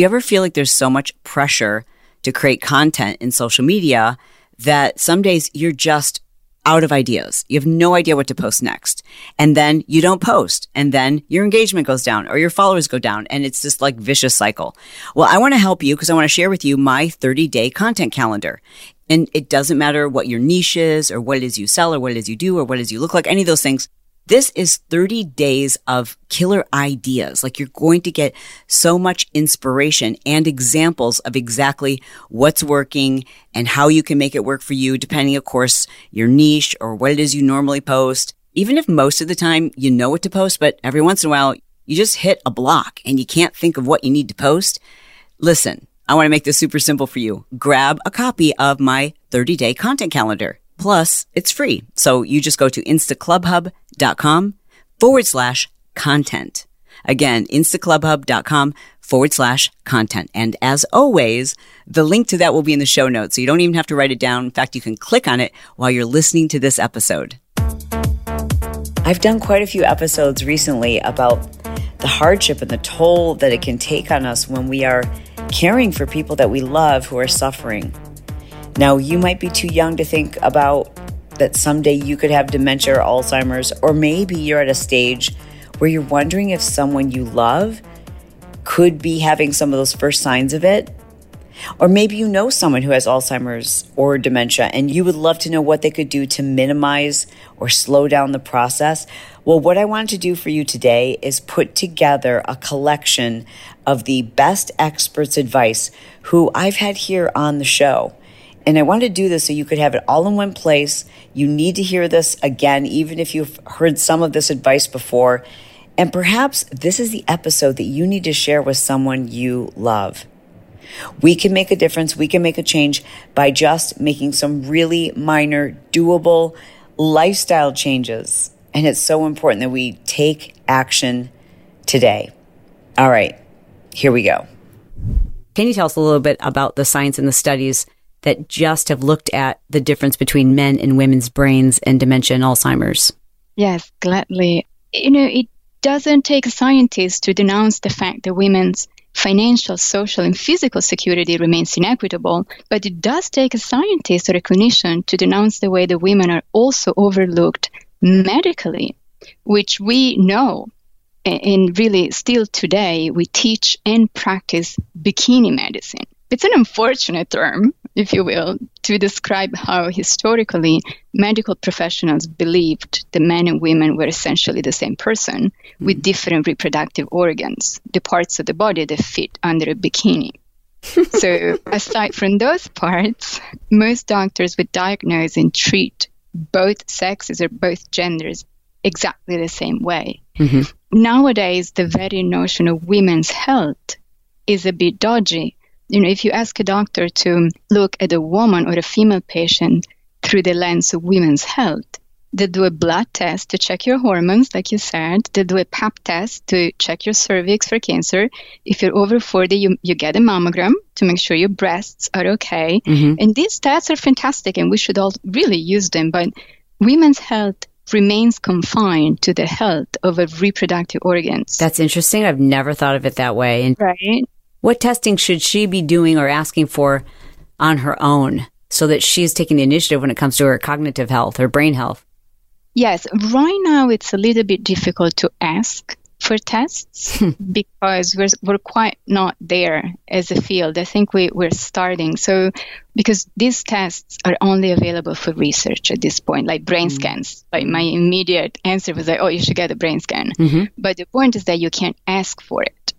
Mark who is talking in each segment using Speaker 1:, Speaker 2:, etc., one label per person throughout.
Speaker 1: Do you ever feel like there's so much pressure to create content in social media that some days you're just out of ideas. You have no idea what to post next. And then you don't post and then your engagement goes down or your followers go down and it's this like vicious cycle. Well, I want to help you because I want to share with you my 30 day content calendar. And it doesn't matter what your niche is or what it is you sell or what it is you do or what it is you look like, any of those things. This is 30 days of killer ideas. Like you're going to get so much inspiration and examples of exactly what's working and how you can make it work for you, depending, of course, your niche or what it is you normally post. Even if most of the time you know what to post, but every once in a while you just hit a block and you can't think of what you need to post. Listen, I want to make this super simple for you. Grab a copy of my 30 day content calendar. Plus, it's free. So you just go to instaclubhub.com forward slash content. Again, instaclubhub.com forward slash content. And as always, the link to that will be in the show notes. So you don't even have to write it down. In fact, you can click on it while you're listening to this episode. I've done quite a few episodes recently about the hardship and the toll that it can take on us when we are caring for people that we love who are suffering. Now, you might be too young to think about that someday you could have dementia or Alzheimer's, or maybe you're at a stage where you're wondering if someone you love could be having some of those first signs of it. Or maybe you know someone who has Alzheimer's or dementia and you would love to know what they could do to minimize or slow down the process. Well, what I wanted to do for you today is put together a collection of the best experts' advice who I've had here on the show. And I wanted to do this so you could have it all in one place. You need to hear this again, even if you've heard some of this advice before. And perhaps this is the episode that you need to share with someone you love. We can make a difference. We can make a change by just making some really minor, doable lifestyle changes. And it's so important that we take action today. All right, here we go. Can you tell us a little bit about the science and the studies that just have looked at the difference between men and women's brains and dementia and Alzheimer's?
Speaker 2: Yes, gladly. You know, it doesn't take scientists to denounce the fact that women's financial, social, and physical security remains inequitable, but it does take a scientist or a clinician to denounce the way that women are also overlooked medically, which we know. And really, still today, we teach and practice bikini medicine. It's an unfortunate term, if you will, to describe how historically medical professionals believed the men and women were essentially the same person with different reproductive organs, the parts of the body that fit under a bikini. so, aside from those parts, most doctors would diagnose and treat both sexes or both genders exactly the same way. Mm-hmm. Nowadays, the very notion of women's health is a bit dodgy you know, if you ask a doctor to look at a woman or a female patient through the lens of women's health, they do a blood test to check your hormones, like you said. They do a pap test to check your cervix for cancer. If you're over 40, you, you get a mammogram to make sure your breasts are okay. Mm-hmm. And these tests are fantastic and we should all really use them. But women's health remains confined to the health of a reproductive organs.
Speaker 1: That's interesting. I've never thought of it that way.
Speaker 2: And right.
Speaker 1: What testing should she be doing or asking for on her own so that she's taking the initiative when it comes to her cognitive health, her brain health?
Speaker 2: Yes, right now it's a little bit difficult to ask for tests because we're, we're quite not there as a field. I think we, we're starting. So, because these tests are only available for research at this point, like brain mm scans. Like my immediate answer was like, oh, you should get a brain scan. Mm-hmm. But the point is that you can't ask for it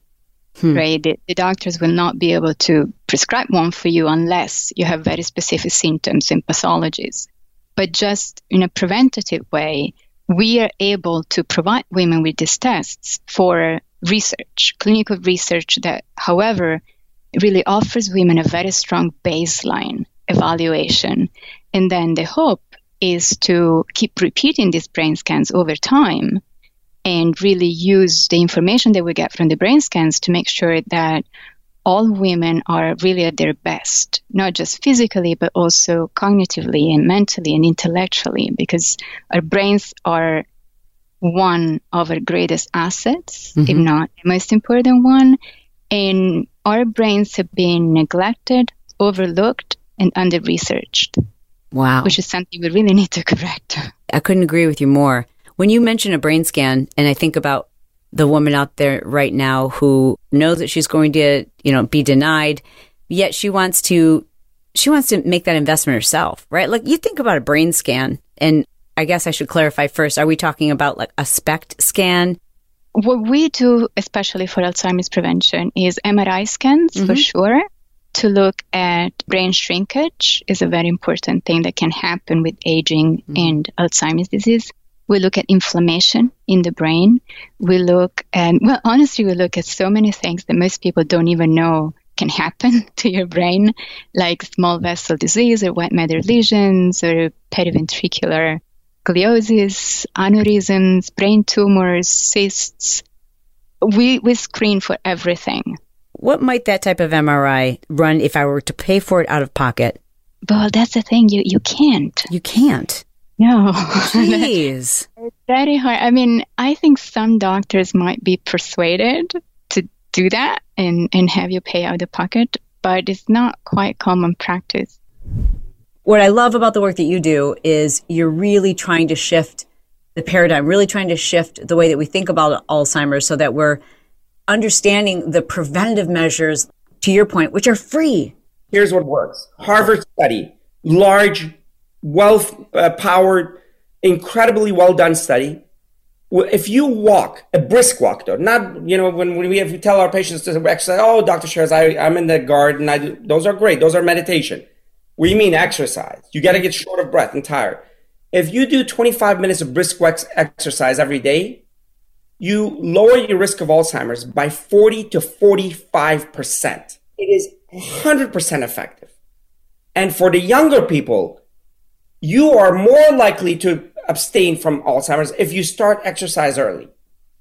Speaker 2: hmm. right? The, the, doctors will not be able to prescribe one for you unless you have very specific symptoms and pathologies. But just in a preventative way, we are able to provide women with these tests for research, clinical research that, however, really offers women a very strong baseline evaluation. And then the hope is to keep repeating these brain scans over time and really use the information that we get from the brain scans to make sure that all women are really at their best, not just physically, but also cognitively and mentally and intellectually, because our brains are one of our greatest assets, mm-hmm. if not the most important one. And our brains have been neglected, overlooked, and under researched.
Speaker 1: Wow.
Speaker 2: Which is something we really need to correct.
Speaker 1: I couldn't agree with you more. When you mention a brain scan, and I think about the woman out there right now who knows that she's going to, you know, be denied, yet she wants to she wants to make that investment herself, right? Like you think about a brain scan, and I guess I should clarify first. Are we talking about like a SPECT scan?
Speaker 2: What we do, especially for Alzheimer's prevention, is MRI scans mm-hmm. for sure. To look at brain shrinkage is a very important thing that can happen with aging mm-hmm. and Alzheimer's disease. We look at inflammation in the brain. We look and well, honestly, we look at so many things that most people don't even know can happen to your brain, like small vessel disease or white matter lesions or periventricular gliosis, aneurysms, brain tumors, cysts. We, we screen for everything.
Speaker 1: What might that type of MRI run if I were to pay for it out of pocket?
Speaker 2: Well, that's the thing. You, you can't.
Speaker 1: You can't.
Speaker 2: No.
Speaker 1: Jeez.
Speaker 2: it's very hard. I mean, I think some doctors might be persuaded to do that and, and have you pay out of pocket, but it's not quite common practice.
Speaker 1: What I love about the work that you do is you're really trying to shift the paradigm, really trying to shift the way that we think about Alzheimer's so that we're understanding the preventative measures, to your point, which are free.
Speaker 3: Here's what works Harvard study, large well uh, powered, incredibly well done study. If you walk a brisk walk, though, not you know when, when we have, we tell our patients to exercise, oh, Doctor Sherzai, I I'm in the garden. I do, those are great. Those are meditation. We mean exercise. You got to get short of breath and tired. If you do 25 minutes of brisk exercise every day, you lower your risk of Alzheimer's by 40 to 45 percent. It is 100 percent effective. And for the younger people, you are more likely to abstain from Alzheimer's if you start exercise early.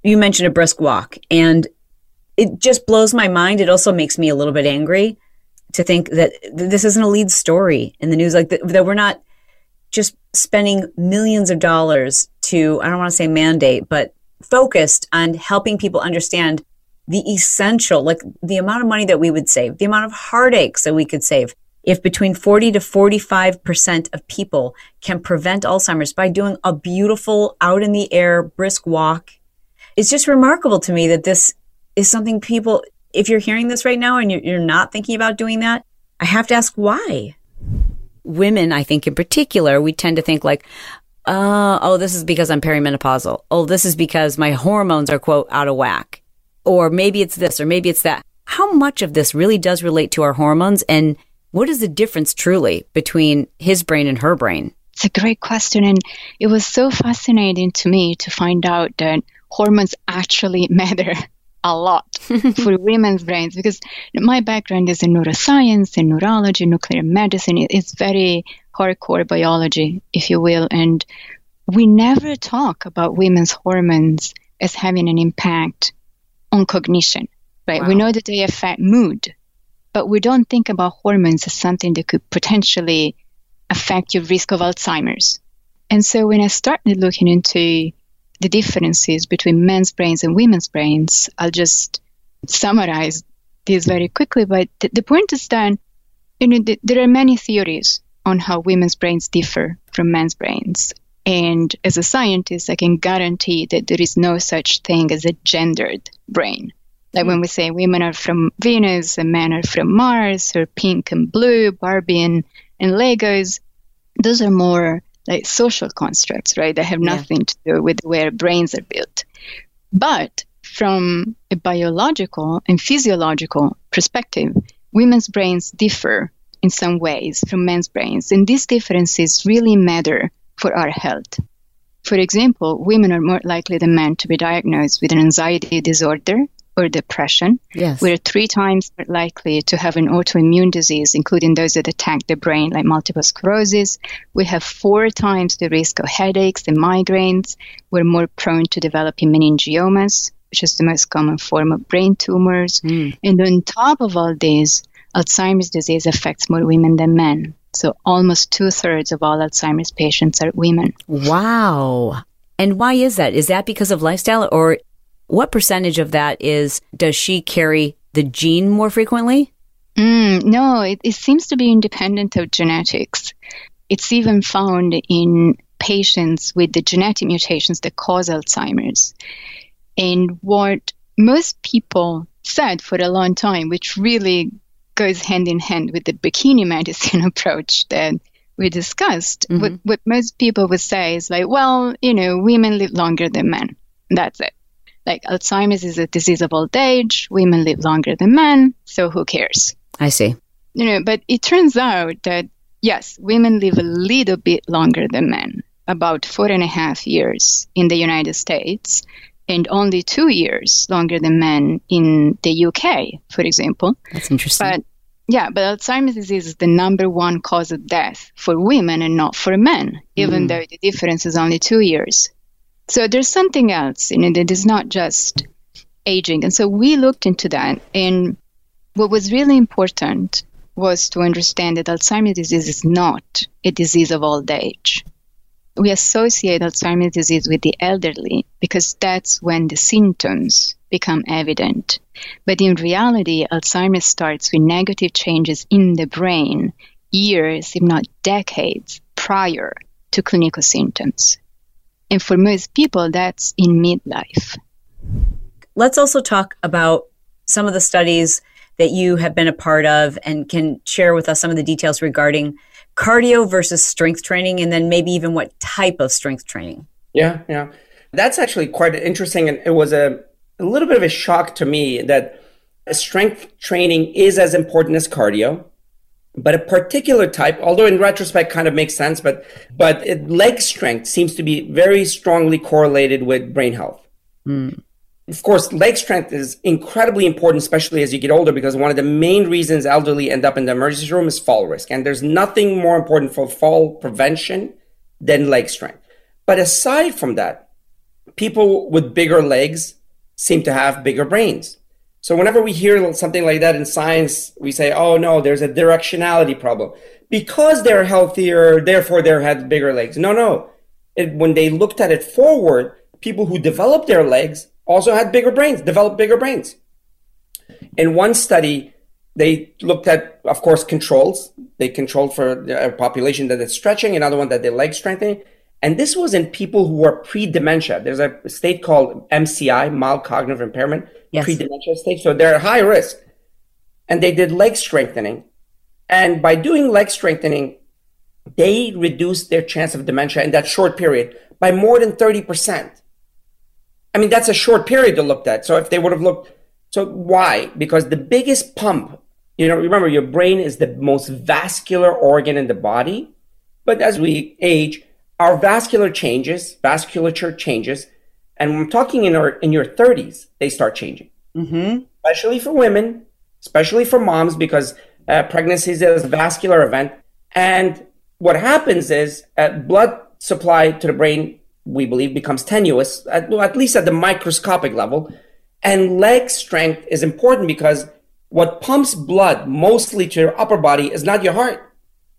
Speaker 1: You mentioned a brisk walk, and it just blows my mind. It also makes me a little bit angry to think that this isn't a lead story in the news, like that, we're not just spending millions of dollars to, I don't want to say mandate, but focused on helping people understand the essential, like the amount of money that we would save, the amount of heartaches that we could save, if between 40 to 45% of people can prevent Alzheimer's by doing a beautiful out in the air brisk walk, it's just remarkable to me that this is something people, if you're hearing this right now and you're, not thinking about doing that, I have to ask why. Women, I think in particular, we tend to think like, uh, oh, this is because I'm perimenopausal. Oh, this is because my hormones are quote out of whack. Or maybe it's this or maybe it's that. How much of this really does relate to our hormones and what is the difference truly between his brain and her brain?
Speaker 2: It's a great question. And it was so fascinating to me to find out that hormones actually matter a lot for women's brains because my background is in neuroscience and neurology, nuclear medicine. It's very hardcore biology, if you will. And we never talk about women's hormones as having an impact on cognition, right? Wow. We know that they affect mood, but we don't think about hormones as something that could potentially affect your risk of Alzheimer's. And so when I started looking into the differences between men's brains and women's brains, I'll just summarize this very quickly. But th- the point is that you know, th- there are many theories on how women's brains differ from men's brains. And as a scientist, I can guarantee that there is no such thing as a gendered brain. Like when we mm. say women are from Venus and men are from Mars, or pink and blue, Barbie and, and Legos, those are more like social constructs, right? They have nothing yeah. to do with where brains are built. But from a biological and physiological perspective, women's brains differ in some ways from men's brains, and these differences really matter for our health. For example, women are more likely than men to be diagnosed with an anxiety disorder or depression.
Speaker 1: Yes.
Speaker 2: We're three times more likely to have an autoimmune disease, including those that attack the brain, like multiple sclerosis. We have four times the risk of headaches and migraines. We're more prone to developing meningiomas, which is the most common form of brain tumors. Mm. And on top of all this, Alzheimer's disease affects more women than men. So almost two thirds of all Alzheimer's patients are women.
Speaker 1: Wow. And why is that? Is that because of lifestyle or what percentage of that is does she carry the gene more frequently?
Speaker 2: Mm, no, it, it seems to be independent of genetics. It's even found in patients with the genetic mutations that cause Alzheimer's. And what most people said for a long time, which really goes hand in hand with the bikini medicine approach that we discussed, mm-hmm. what, what most people would say is like, well, you know, women live longer than men. That's it. Like Alzheimer's is a disease of old age. Women live longer than men. So who cares?
Speaker 1: I see.
Speaker 2: You know, but it turns out that yes, women live a little bit longer than men, about four and a half years in the United States, and only two years longer than men in the UK, for example.
Speaker 1: That's interesting.
Speaker 2: But yeah, but Alzheimer's disease is the number one cause of death for women and not for men, even mm. though the difference is only two years. So there's something else in it that is not just aging. And so we looked into that. And what was really important was to understand that Alzheimer's disease is not a disease of old age. We associate Alzheimer's disease with the elderly because that's when the symptoms become evident. But in reality, Alzheimer's starts with negative changes in the brain years, if not decades, prior to clinical symptoms. And for most people, that's in midlife.
Speaker 1: Let's also talk about some of the studies that you have been a part of and can share with us some of the details regarding cardio versus strength training and then maybe even what type of strength training.
Speaker 3: Yeah, yeah. That's actually quite interesting. And it was a, a little bit of a shock to me that strength training is as important as cardio but a particular type although in retrospect kind of makes sense but but it, leg strength seems to be very strongly correlated with brain health mm of course, leg strength is incredibly important, especially as you get older, because one of the main reasons elderly end up in the emergency room is fall risk. And there's nothing more important for fall prevention than leg strength. But aside from that, people with bigger legs seem to have bigger brains. So whenever we hear something like that in science, we say, oh no, there's a directionality problem. Because they're healthier, therefore they had bigger legs. No, no. It, when they looked at it forward, people who developed their legs also had bigger brains, developed bigger brains. In one study, they looked at, of course, controls. They controlled for a population that is stretching, another one that they leg strengthening. And this was in people who were pre-dementia. There's a state called MCI, mild cognitive impairment, yes. pre-dementia state. So they're at high risk. And they did leg strengthening. And by doing leg strengthening, they reduced their chance of dementia in that short period by more than 30%. I mean, that's a short period to look at. So if they would have looked, so why? Because the biggest pump, you know, remember your brain is the most vascular organ in the body. But as we age, our vascular changes, vasculature changes. And when I'm talking in our, in your 30s, they start changing. Mm-hmm. Especially for women, especially for moms, because uh, pregnancy is a vascular event. And what happens is uh, blood supply to the brain we believe, becomes tenuous, at, at least at the microscopic level. And leg strength is important because what pumps blood mostly to your upper body is not your heart,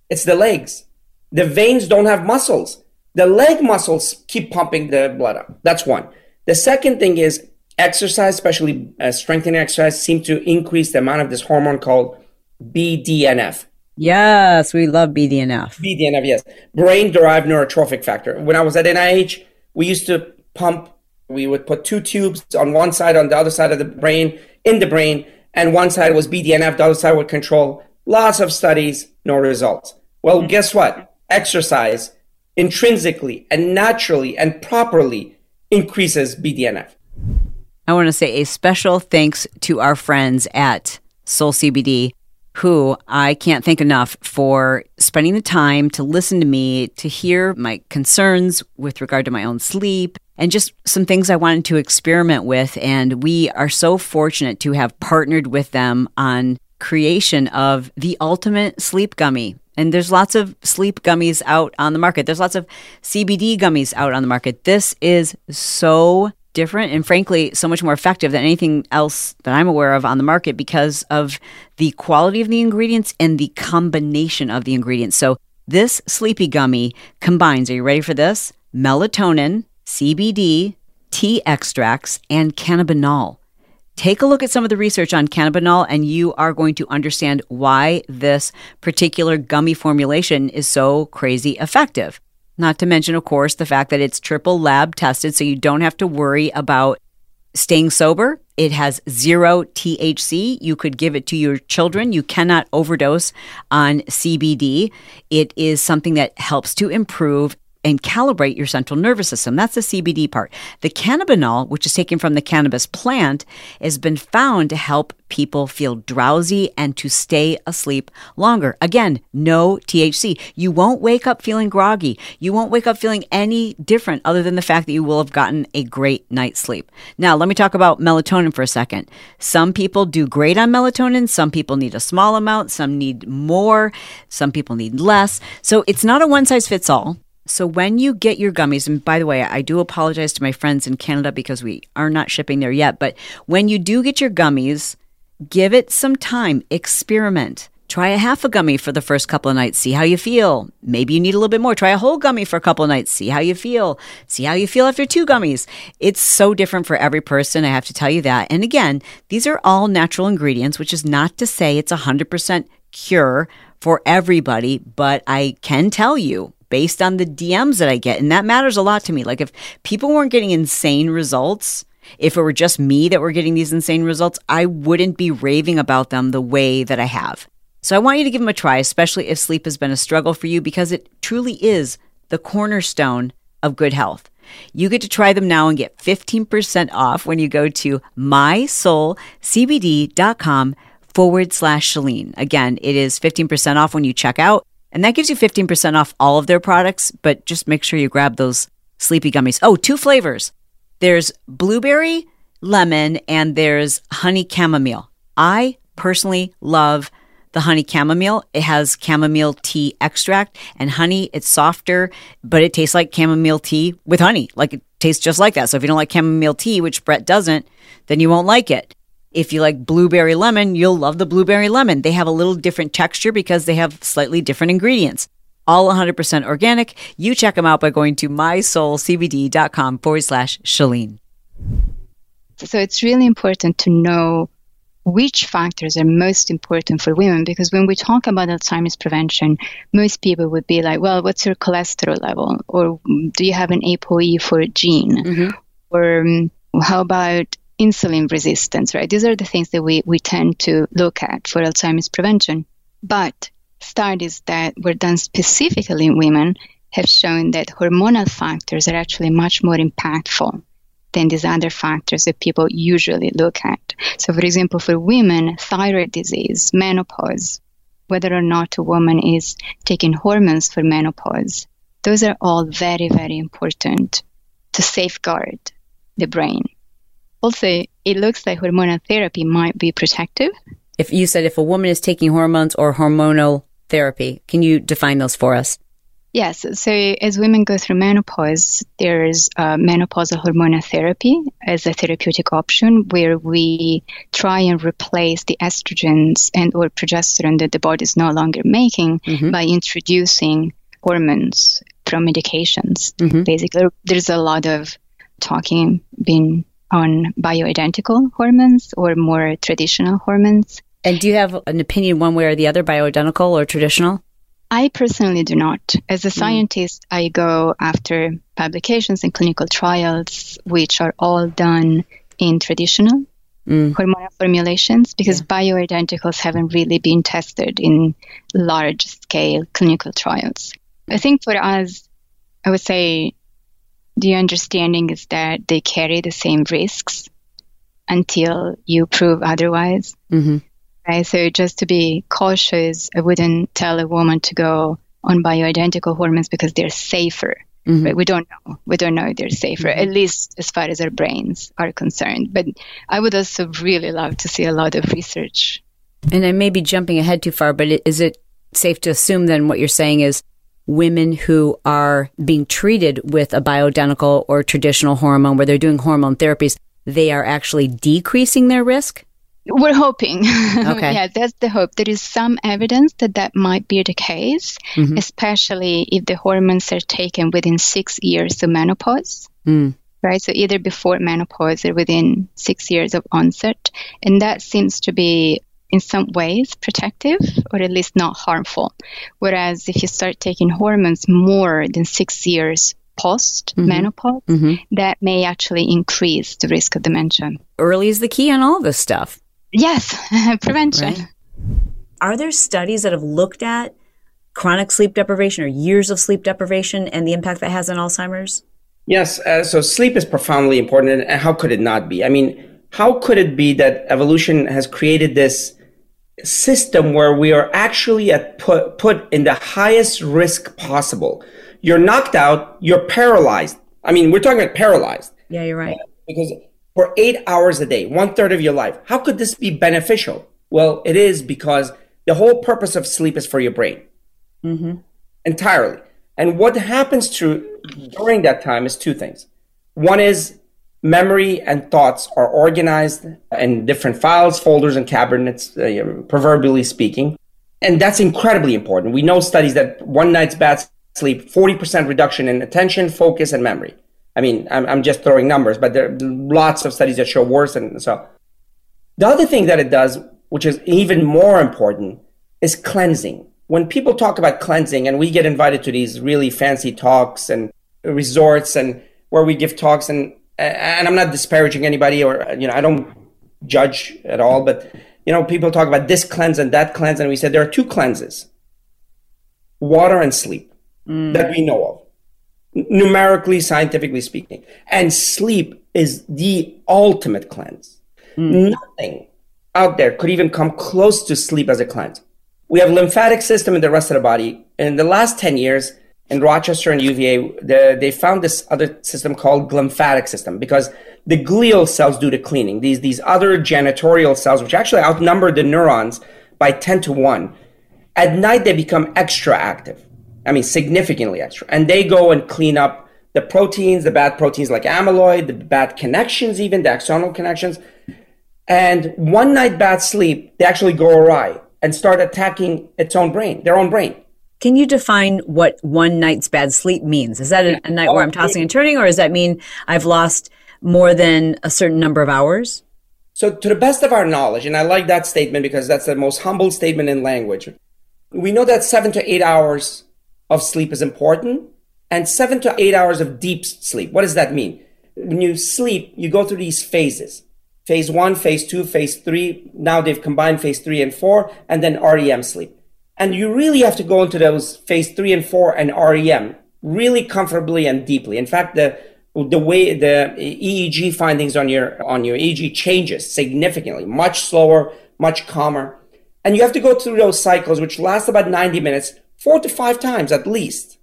Speaker 3: it's the legs. The veins don't have muscles. The leg muscles keep pumping the blood up. That's one. The second thing is exercise, especially uh, strengthening exercise, seem to increase the amount of this hormone called BDNF.
Speaker 1: Yes, we love BDNF.
Speaker 3: BDNF, yes. Brain derived neurotrophic factor. When I was at NIH, we used to pump, we would put two tubes on one side, on the other side of the brain, in the brain, and one side was BDNF, the other side would control. Lots of studies, no results. Well, mm-hmm. guess what? Exercise intrinsically and naturally and properly increases BDNF.
Speaker 1: I want to say a special thanks to our friends at Soul CBD who I can't thank enough for spending the time to listen to me, to hear my concerns with regard to my own sleep, and just some things I wanted to experiment with. And we are so fortunate to have partnered with them on creation of the ultimate sleep gummy. And there's lots of sleep gummies out on the market. There's lots of CBD gummies out on the market. This is so different and frankly so much more effective than anything else that I'm aware of on the market because of the quality of the ingredients and the combination of the ingredients. So this sleepy gummy combines, are you ready for this? Melatonin, CBD, tea extracts, and cannabinol. Take a look at some of the research on cannabinol, and you are going to understand why this particular gummy formulation is so crazy effective. Not to mention, of course, the fact that it's triple lab tested, so you don't have to worry about staying sober. It has zero THC. You could give it to your children. You cannot overdose on CBD. It is something that helps to improve and calibrate your central nervous system. That's the CBD part. The cannabinol, which is taken from the cannabis plant, has been found to help people feel drowsy and to stay asleep longer. Again, no THC. You won't wake up feeling groggy. You won't wake up feeling any different other than the fact that you will have gotten a great night's sleep. Now, let me talk about melatonin for a second. Some people do great on melatonin. Some people need a small amount. Some need more. Some people need less. So it's not a one size fits all. So when you get your gummies, and by the way, I do apologize to my friends in Canada because we are not shipping there yet, but when you do get your gummies, give it some time, experiment. Try a half a gummy for the first couple of nights, see how you feel. Maybe you need a little bit more. Try a whole gummy for a couple of nights, see how you feel. See how you feel after two gummies. It's so different for every person, I have to tell you that. And again, these are all natural ingredients, which is not to say it's a 100% cure for everybody, but I can tell you based on the DMs that I get. And that matters a lot to me. Like if people weren't getting insane results, if it were just me that were getting these insane results, I wouldn't be raving about them the way that I have. So I want you to give them a try, especially if sleep has been a struggle for you, because it truly is the cornerstone of good health. You get to try them now and get 15% off when you go to mysoulcbd.com forward slash Chalene. Again, it is 15% off when you check out. And that gives you 15% off all of their products, but just make sure you grab those sleepy gummies. Oh, two flavors. There's blueberry, lemon, and there's honey chamomile. I personally love the honey chamomile. It has chamomile tea extract and honey. It's softer, but it tastes like chamomile tea with honey. Like it tastes just like that. So if you don't like chamomile tea, which Brett doesn't, then you won't like it. If you like blueberry lemon, you'll love the blueberry lemon. They have a little different texture because they have slightly different ingredients. All 100% organic. You check them out by going to mysoulcbd.com forward slash Chalene.
Speaker 2: So it's really important to know which factors are most important for women because when we talk about Alzheimer's prevention, most people would be like, well, what's your cholesterol level? Or do you have an ApoE4 gene? Mm-hmm. Or um, how about insulin resistance, right? These are the things that we, we tend to look at for Alzheimer's prevention. But studies that were done specifically in women have shown that hormonal factors are actually much more impactful than these other factors that people usually look at. So, for example, for women, thyroid disease, menopause, whether or not a woman is taking hormones for menopause, those are all very, very important to safeguard the brain. Also, it looks like hormonal therapy might be protective.
Speaker 1: If you said if a woman is taking hormones or hormonal therapy, can you define those for us?
Speaker 2: Yes. So as women go through menopause, there's uh, menopausal hormonal therapy as a therapeutic option where we try and replace the estrogens and or progesterone that the body is no longer making mm-hmm. by introducing hormones from medications. Mm-hmm. Basically, there's a lot of talking being on bioidentical hormones or more traditional hormones.
Speaker 1: And do you have an opinion one way or the other, bioidentical or traditional?
Speaker 2: I personally do not. As a mm. scientist, I go after publications and clinical trials, which are all done in traditional mm. hormonal formulations because yeah. bioidenticals haven't really been tested in large scale clinical trials. I think for us, I would say the understanding is that they carry the same risks until you prove otherwise. Mm-hmm. Right? So just to be cautious, I wouldn't tell a woman to go on bioidentical hormones because they're safer. Mm-hmm. Right? We don't know. We don't know if they're safer, mm-hmm. at least as far as our brains are concerned. But I would also really love to see a lot of research.
Speaker 1: And I may be jumping ahead too far, but is it safe to assume then what you're saying is women who are being treated with a bioidentical or traditional hormone where they're doing hormone therapies, they are actually decreasing their risk?
Speaker 2: We're hoping. Okay. yeah, that's the hope. There is some evidence that that might be the case, mm-hmm. especially if the hormones are taken within six years of menopause. Mm. right? So either before menopause or within six years of onset. And that seems to be in some ways protective or at least not harmful. Whereas if you start taking hormones more than six years post menopause, mm-hmm. mm-hmm. that may actually increase the risk of dementia.
Speaker 1: Early is the key on all this stuff.
Speaker 2: Yes, prevention. Right.
Speaker 1: Are there studies that have looked at chronic sleep deprivation or years of sleep deprivation and the impact that has on Alzheimer's?
Speaker 3: Yes. Uh, so sleep is profoundly important. And how could it not be? I mean, how could it be that evolution has created this system where we are actually at put, put in the highest risk possible? You're knocked out, you're paralyzed. I mean, we're talking about paralyzed.
Speaker 1: Yeah, you're right.
Speaker 3: Because for eight hours a day, one third of your life, how could this be beneficial? Well, it is because the whole purpose of sleep is for your brain mm-hmm. entirely. And what happens to during that time is two things. One is memory and thoughts are organized in different files, folders, and cabinets, uh, proverbially speaking. And that's incredibly important. We know studies that one night's bad sleep, 40% reduction in attention, focus, and memory. I mean, I'm, I'm just throwing numbers, but there are lots of studies that show worse. And so the other thing that it does, which is even more important, is cleansing when people talk about cleansing and we get invited to these really fancy talks and resorts and where we give talks and and I'm not disparaging anybody or you know I don't judge at all but you know people talk about this cleanse and that cleanse and we said there are two cleanses water and sleep mm. that we know of numerically scientifically speaking and sleep is the ultimate cleanse mm. nothing out there could even come close to sleep as a cleanse we have lymphatic system in the rest of the body. In the last 10 years, in Rochester and UVA, the, they found this other system called glymphatic system because the glial cells do the cleaning. These, these other janitorial cells, which actually outnumber the neurons by 10 to 1, at night they become extra active. I mean, significantly extra. And they go and clean up the proteins, the bad proteins like amyloid, the bad connections, even the axonal connections. And one night bad sleep, they actually go awry and start attacking its own brain, their own brain.
Speaker 1: Can you define what one night's bad sleep means? Is that a, a night where I'm tossing and turning, or does that mean I've lost more than a certain number of hours?
Speaker 3: So, to the best of our knowledge, and I like that statement because that's the most humble statement in language, we know that seven to eight hours of sleep is important and seven to eight hours of deep sleep. What does that mean? When you sleep, you go through these phases phase one, phase two, phase three. Now they've combined phase three and four, and then REM sleep. And you really have to go into those phase three and four and REM really comfortably and deeply. In fact, the the way the EEG findings on your on your EEG changes significantly, much slower, much calmer. And you have to go through those cycles, which last about 90 minutes, four to five times at least,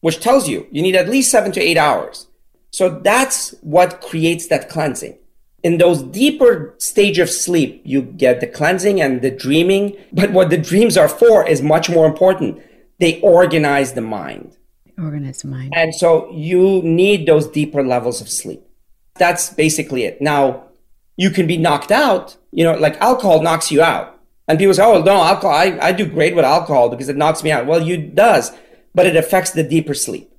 Speaker 3: which tells you you need at least seven to eight hours. So that's what creates that cleansing in those deeper stage of sleep, you get the cleansing and the dreaming. But what the dreams are for is much more important. They organize the mind.
Speaker 1: Organize the mind.
Speaker 3: And so you need those deeper levels of sleep. That's basically it. Now, you can be knocked out, you know, like alcohol knocks you out. And people say, oh, no, alcohol, I, I do great with alcohol because it knocks me out. Well, you does, but it affects the deeper sleep.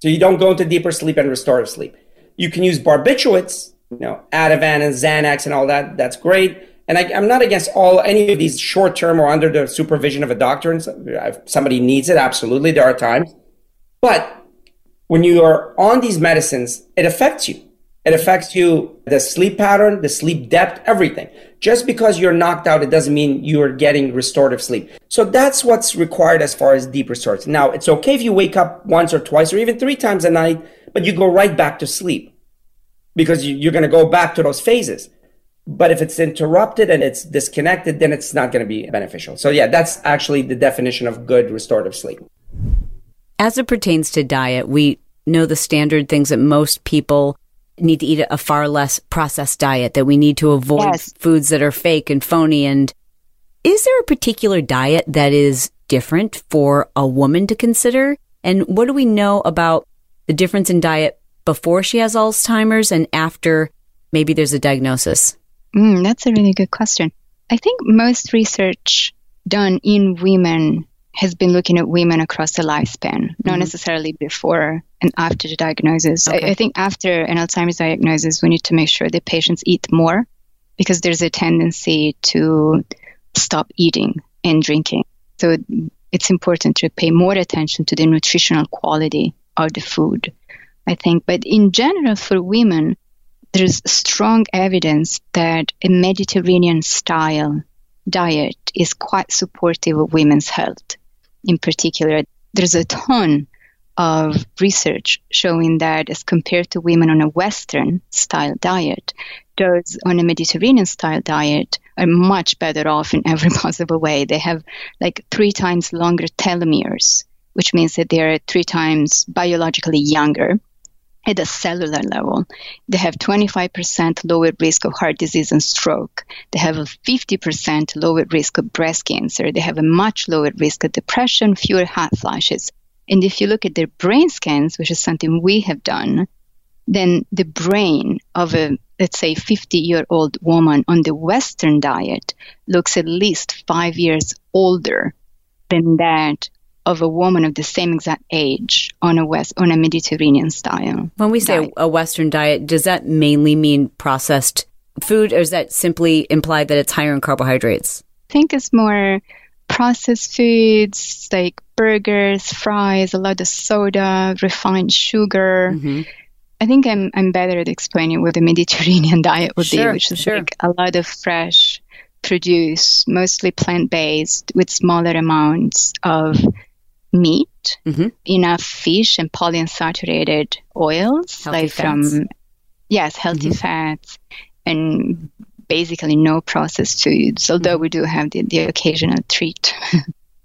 Speaker 3: So you don't go into deeper sleep and restorative sleep. You can use barbiturates you know, Ativan and Xanax and all that. That's great. And I, am not against all any of these short term or under the supervision of a doctor. And if somebody needs it, absolutely, there are times. But when you are on these medicines, it affects you. It affects you, the sleep pattern, the sleep depth, everything. Just because you're knocked out, it doesn't mean you are getting restorative sleep. So that's what's required as far as deep restorative. Now, it's okay if you wake up once or twice or even three times a night, but you go right back to sleep because you're going to go back to those phases. But if it's interrupted and it's disconnected, then it's not going to be beneficial. So, yeah, that's actually the definition of good restorative sleep.
Speaker 1: As it pertains to diet, we know the standard things that most people need to eat a far less processed diet, that we need to avoid yes. foods that are fake and phony. And is there a particular diet that is different for a woman to consider? And what do we know about the difference in diet before she has Alzheimer's and after maybe there's a diagnosis?
Speaker 2: Mm, that's a really good question. I think most research done in women has been looking at women across the lifespan, not
Speaker 1: Mm-hmm.
Speaker 2: necessarily before and after the diagnosis.
Speaker 1: Okay.
Speaker 2: I, I think after an Alzheimer's diagnosis, we need to make sure that patients eat more because there's a tendency to stop eating and drinking. So it's important to pay more attention to the nutritional quality of the food, I think. But in general, for women, there's strong evidence that a Mediterranean style diet is quite supportive of women's health. In particular, there's a ton of research showing that as compared to women on a Western style diet, those on a Mediterranean style diet are much better off in every possible way. They have like three times longer telomeres, which means that they're three times biologically younger at a cellular level. They have 25% lower risk of heart disease and stroke. They have a 50% lower risk of breast cancer. They have a much lower risk of depression, fewer hot flashes. And if you look at their brain scans, which is something we have done, then the brain of a, let's say, 50 year old woman on the Western diet looks at least five years older than that of a woman of the same exact age on a West on a Mediterranean style.
Speaker 1: When we say
Speaker 2: diet.
Speaker 1: a Western diet, does that mainly mean processed food, or does that simply imply that it's higher in carbohydrates?
Speaker 2: I think it's more processed foods like burgers, fries, a lot of soda, refined sugar.
Speaker 1: Mhm.
Speaker 2: I think I'm I'm better at explaining what the Mediterranean diet would
Speaker 1: Sure,
Speaker 2: be, which is
Speaker 1: sure.
Speaker 2: like a lot of fresh produce, mostly plant based, with smaller amounts of meat,
Speaker 1: Mhm.
Speaker 2: enough fish and polyunsaturated oils,
Speaker 1: Healthy
Speaker 2: like
Speaker 1: fats. Mm-hmm.
Speaker 2: from yes, healthy fats, and basically no processed foods. Although
Speaker 1: Mm-hmm.
Speaker 2: we do have the, the occasional treat.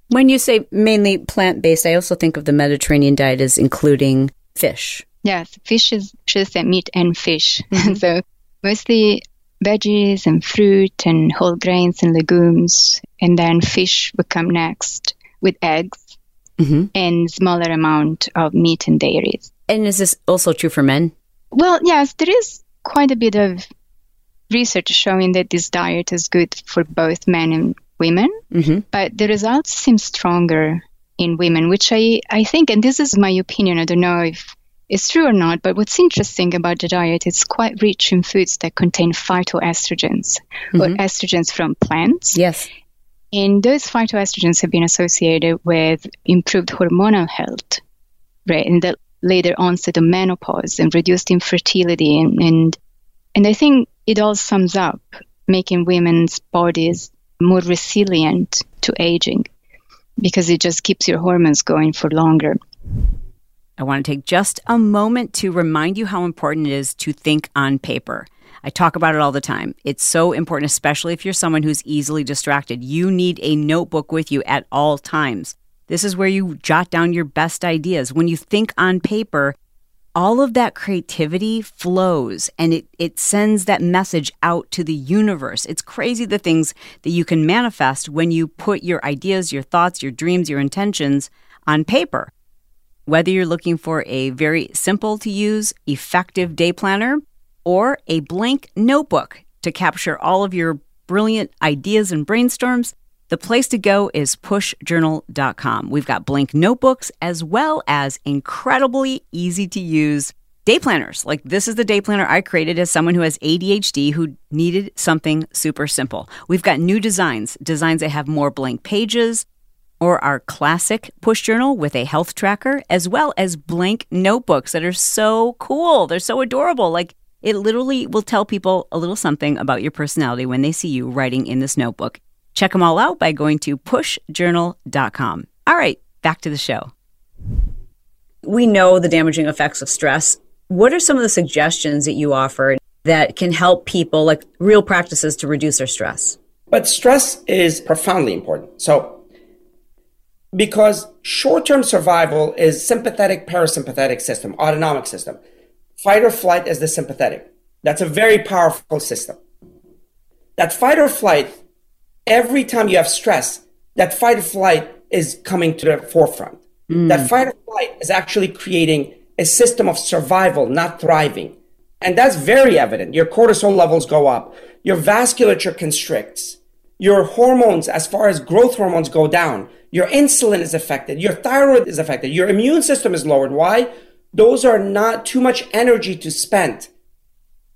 Speaker 1: When you say mainly plant based, I also think of the Mediterranean diet as including fish.
Speaker 2: Yes, fish is should say meat and fish.
Speaker 1: Mm-hmm.
Speaker 2: so mostly veggies and fruit and whole grains and legumes, and then fish would come next with eggs
Speaker 1: Mhm.
Speaker 2: and smaller amount of meat and dairies.
Speaker 1: And is this also true for men?
Speaker 2: Well, yes, there is quite a bit of research showing that this diet is good for both men and women,
Speaker 1: Mhm.
Speaker 2: but the results seem stronger in women, which I, I think, and this is my opinion, I don't know if it's true or not, but what's interesting about the diet, it's quite rich in foods that contain phytoestrogens or estrogens from plants.
Speaker 1: Yes.
Speaker 2: And those phytoestrogens have been associated with improved hormonal health, right? And the later onset of menopause and reduced infertility. And, and, and I think it all sums up making women's bodies more resilient to aging because it just keeps your hormones going for longer.
Speaker 1: I want to take just a moment to remind you how important it is to think on paper. I talk about it all the time. It's so important, especially if you're someone who's easily distracted. You need a notebook with you at all times. This is where you jot down your best ideas. When you think on paper, all of that creativity flows and it, it sends that message out to the universe. It's crazy the things that you can manifest when you put your ideas, your thoughts, your dreams, your intentions on paper. Whether you're looking for a very simple to use, effective day planner or a blank notebook to capture all of your brilliant ideas and brainstorms, the place to go is pushjournal.com. We've got blank notebooks as well as incredibly easy to use day planners. Like this is the day planner I created as someone who has ADHD who needed something super simple. We've got new designs, designs that have more blank pages, or our classic push journal with a health tracker, as well as blank notebooks that are so cool. They're so adorable. Like it literally will tell people a little something about your personality when they see you writing in this notebook. Check them all out by going to pushjournal.com. All right, back to the show. We know the damaging effects of stress. What are some of the suggestions that you offer that can help people, like real practices to reduce their stress?
Speaker 3: But stress is profoundly important. So, because short term survival is sympathetic parasympathetic system, autonomic system. Fight or flight is the sympathetic. That's a very powerful system. That fight or flight, every time you have stress, that fight or flight is coming to the forefront. Hmm. That fight or flight is actually creating a system of survival, not thriving. And that's very evident. Your cortisol levels go up, your vasculature constricts, your hormones, as far as growth hormones, go down. Your insulin is affected. Your thyroid is affected. Your immune system is lowered. Why? Those are not too much energy to spend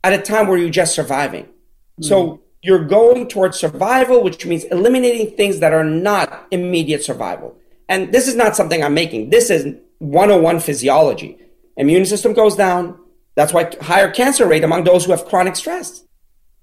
Speaker 3: at a time where you're just surviving. Mm. So you're going towards survival, which means eliminating things that are not immediate survival. And this is not something I'm making. This is 101 physiology. Immune system goes down. That's why higher cancer rate among those who have chronic stress.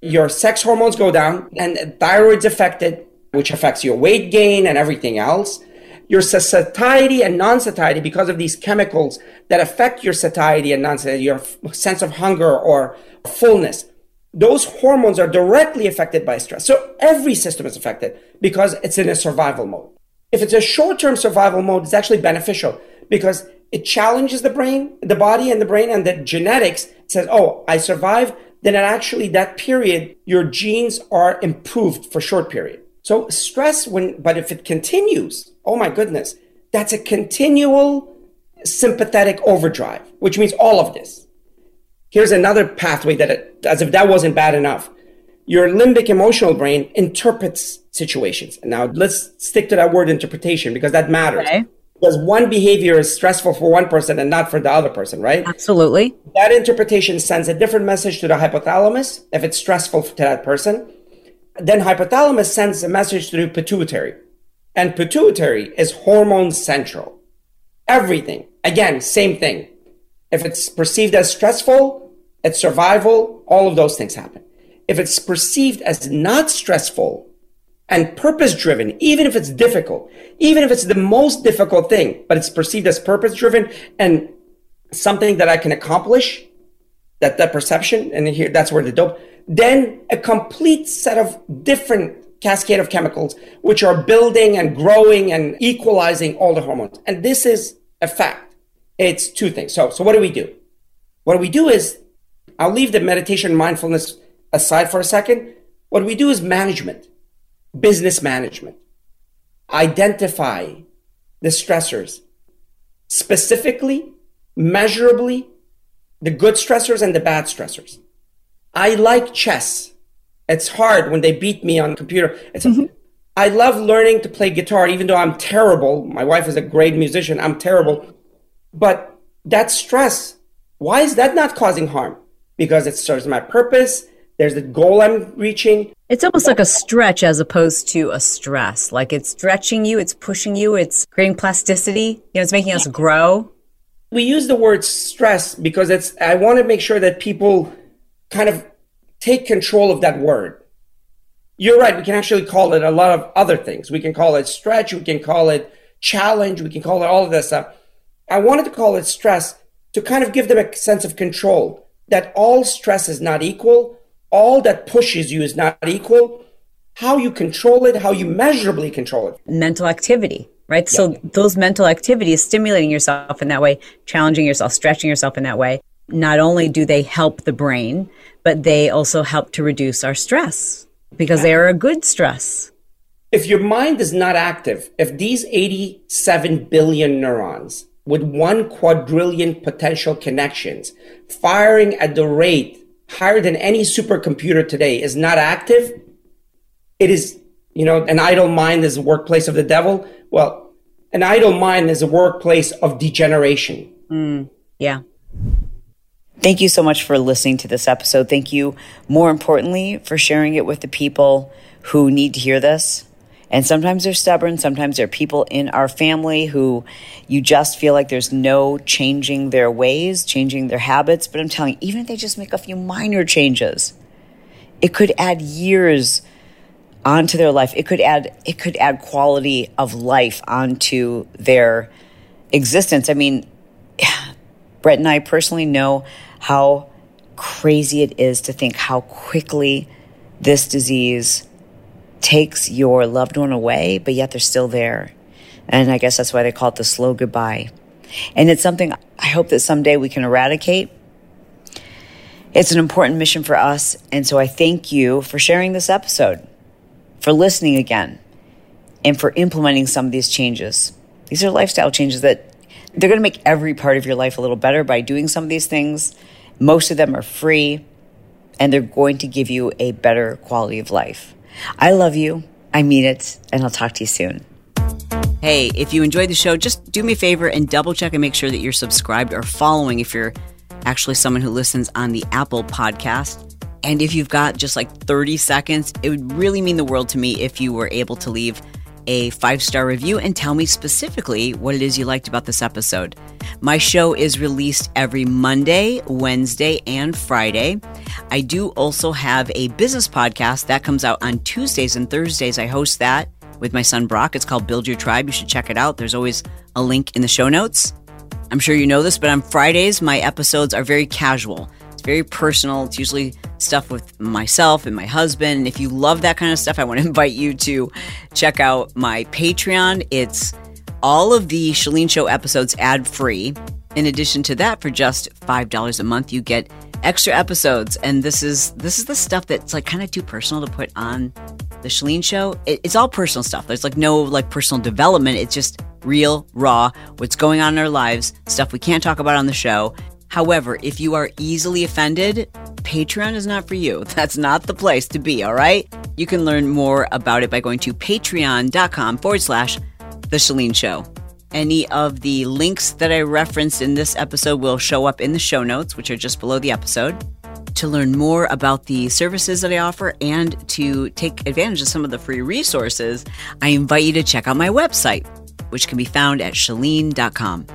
Speaker 3: Your sex hormones go down and thyroid's affected, which affects your weight gain and everything else. Your satiety and non-satiety because of these chemicals that affect your satiety and non-satiety, your sense of hunger or fullness. Those hormones are directly affected by stress. So every system is affected because it's in a survival mode. If it's a short-term survival mode, it's actually beneficial because it challenges the brain, the body and the brain and the genetics says, oh, I survived. Then actually that period, your genes are improved for short period. So stress when, but if it continues, oh my goodness, that's a continual sympathetic overdrive, which means all of this. Here's another pathway that, it, as if that wasn't bad enough. Your limbic emotional brain interprets situations. Now let's stick to that word interpretation because that matters. Okay. Because one behavior is stressful for one person and not for the other person, right?
Speaker 1: Absolutely.
Speaker 3: That interpretation sends a different message to the hypothalamus if it's stressful to that person. Then hypothalamus sends a message to the pituitary. And pituitary is hormone central. Everything. Again, same thing. If it's perceived as stressful, it's survival, all of those things happen. If it's perceived as not stressful and purpose driven, even if it's difficult, even if it's the most difficult thing, but it's perceived as purpose driven and something that I can accomplish, that that perception, and here that's where the dope, then a complete set of different cascade of chemicals which are building and growing and equalizing all the hormones. And this is a fact. It's two things. So, so what do we do? What we do is, I'll leave the meditation mindfulness aside for a second. What we do is management, business management. Identify the stressors, specifically, measurably, the good stressors and the bad stressors. I like chess. It's hard when they beat me on computer. It's, mm-hmm. I love learning to play guitar, even though I'm terrible. My wife is a great musician. I'm terrible. But that stress, why is that not causing harm? Because it serves my purpose. There's the goal I'm reaching.
Speaker 1: It's almost like a stretch as opposed to a stress. Like it's stretching you, it's pushing you, it's creating plasticity. You know, it's making us grow.
Speaker 3: We use the word stress because it's, I want to make sure that people kind of take control of that word. You're right. We can actually call it a lot of other things. We can call it stretch. We can call it challenge. We can call it all of this stuff. I wanted to call it stress to kind of give them a sense of control that all stress is not equal. All that pushes you is not equal. How you control it, how you measurably control it.
Speaker 1: Mental activity, right? Yeah. So those mental activities, stimulating yourself in that way, challenging yourself, stretching yourself in that way, not only do they help the brain, but they also help to reduce our stress because they are a good stress.
Speaker 3: If your mind is not active, if these 87 billion neurons with one quadrillion potential connections firing at the rate higher than any supercomputer today is not active, it is, you know, an idle mind is a workplace of the devil. Well, an idle mind is a workplace of degeneration.
Speaker 1: Mm, yeah. Thank you so much for listening to this episode. Thank you, more importantly, for sharing it with the people who need to hear this. And sometimes they're stubborn. Sometimes there are people in our family who you just feel like there's no changing their ways, changing their habits. But I'm telling you, even if they just make a few minor changes, it could add years onto their life. It could add, it could add quality of life onto their existence. I mean, Brett and I personally know how crazy it is to think how quickly this disease takes your loved one away, but yet they're still there. And I guess that's why they call it the slow goodbye. And it's something I hope that someday we can eradicate. It's an important mission for us. And so I thank you for sharing this episode, for listening again, and for implementing some of these changes. These are lifestyle changes that they're going to make every part of your life a little better by doing some of these things. Most of them are free and they're going to give you a better quality of life. I love you. I mean it. And I'll talk to you soon. Hey, if you enjoyed the show, just do me a favor and double check and make sure that you're subscribed or following if you're actually someone who listens on the Apple podcast. And if you've got just like 30 seconds, it would really mean the world to me if you were able to leave a five star review and tell me specifically what it is you liked about this episode. My show is released every Monday, Wednesday, and Friday. I do also have a business podcast that comes out on Tuesdays and Thursdays. I host that with my son Brock. It's called Build Your Tribe. You should check it out. There's always a link in the show notes. I'm sure you know this, but on Fridays, my episodes are very casual. Very personal. It's usually stuff with myself and my husband. And if you love that kind of stuff, I want to invite you to check out my Patreon. It's all of the Chalene Show episodes ad free. In addition to that, for just $5 a month, you get extra episodes. And this is this is the stuff that's like kind of too personal to put on the Chalene Show. It, it's all personal stuff. There's like no like personal development. It's just real, raw, what's going on in our lives, stuff we can't talk about on the show. However, if you are easily offended, Patreon is not for you. That's not the place to be, all right? You can learn more about it by going to patreon.com forward slash The Chalene Show. Any of the links that I referenced in this episode will show up in the show notes, which are just below the episode. To learn more about the services that I offer and to take advantage of some of the free resources, I invite you to check out my website, which can be found at chalene.com.